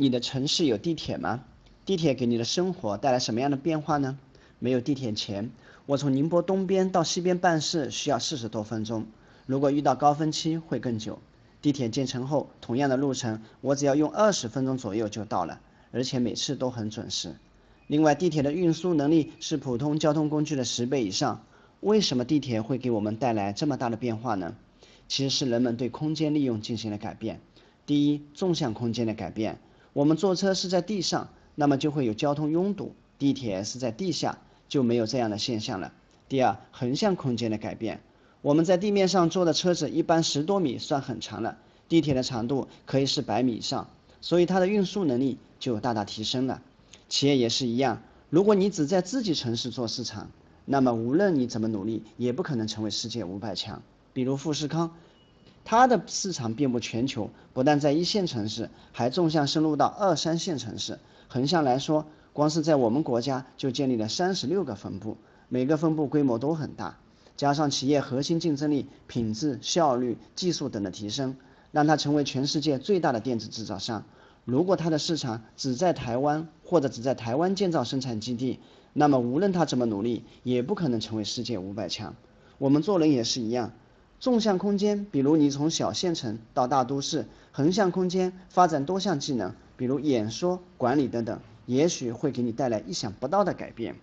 你的城市有地铁吗？地铁给你的生活带来什么样的变化呢？没有地铁前，我从宁波东边到西边办事需要四十多分钟，如果遇到高峰期会更久。地铁建成后，同样的路程，我只要用二十分钟左右就到了，而且每次都很准时。另外，地铁的运输能力是普通交通工具的十倍以上。为什么地铁会给我们带来这么大的变化呢？其实是人们对空间利用进行了改变。第一，纵向空间的改变。我们坐车是在地上，那么就会有交通拥堵；地铁是在地下，就没有这样的现象了。第二，横向空间的改变。我们在地面上坐的车子一般十多米算很长了，地铁的长度可以是百米以上，所以它的运输能力就大大提升了。企业也是一样，如果你只在自己城市做市场，那么无论你怎么努力，也不可能成为世界五百强。比如富士康。它的市场遍布全球，不但在一线城市，还纵向深入到二三线城市。横向来说，光是在我们国家就建立了三十六个分部，每个分部规模都很大。加上企业核心竞争力、品质、效率、技术等的提升，让它成为全世界最大的电子制造商。如果它的市场只在台湾，或者只在台湾建造生产基地，那么无论它怎么努力，也不可能成为世界五百强。我们做人也是一样。纵向空间，比如你从小县城到大都市；横向空间，发展多项技能，比如演说、管理等等，也许会给你带来意想不到的改变。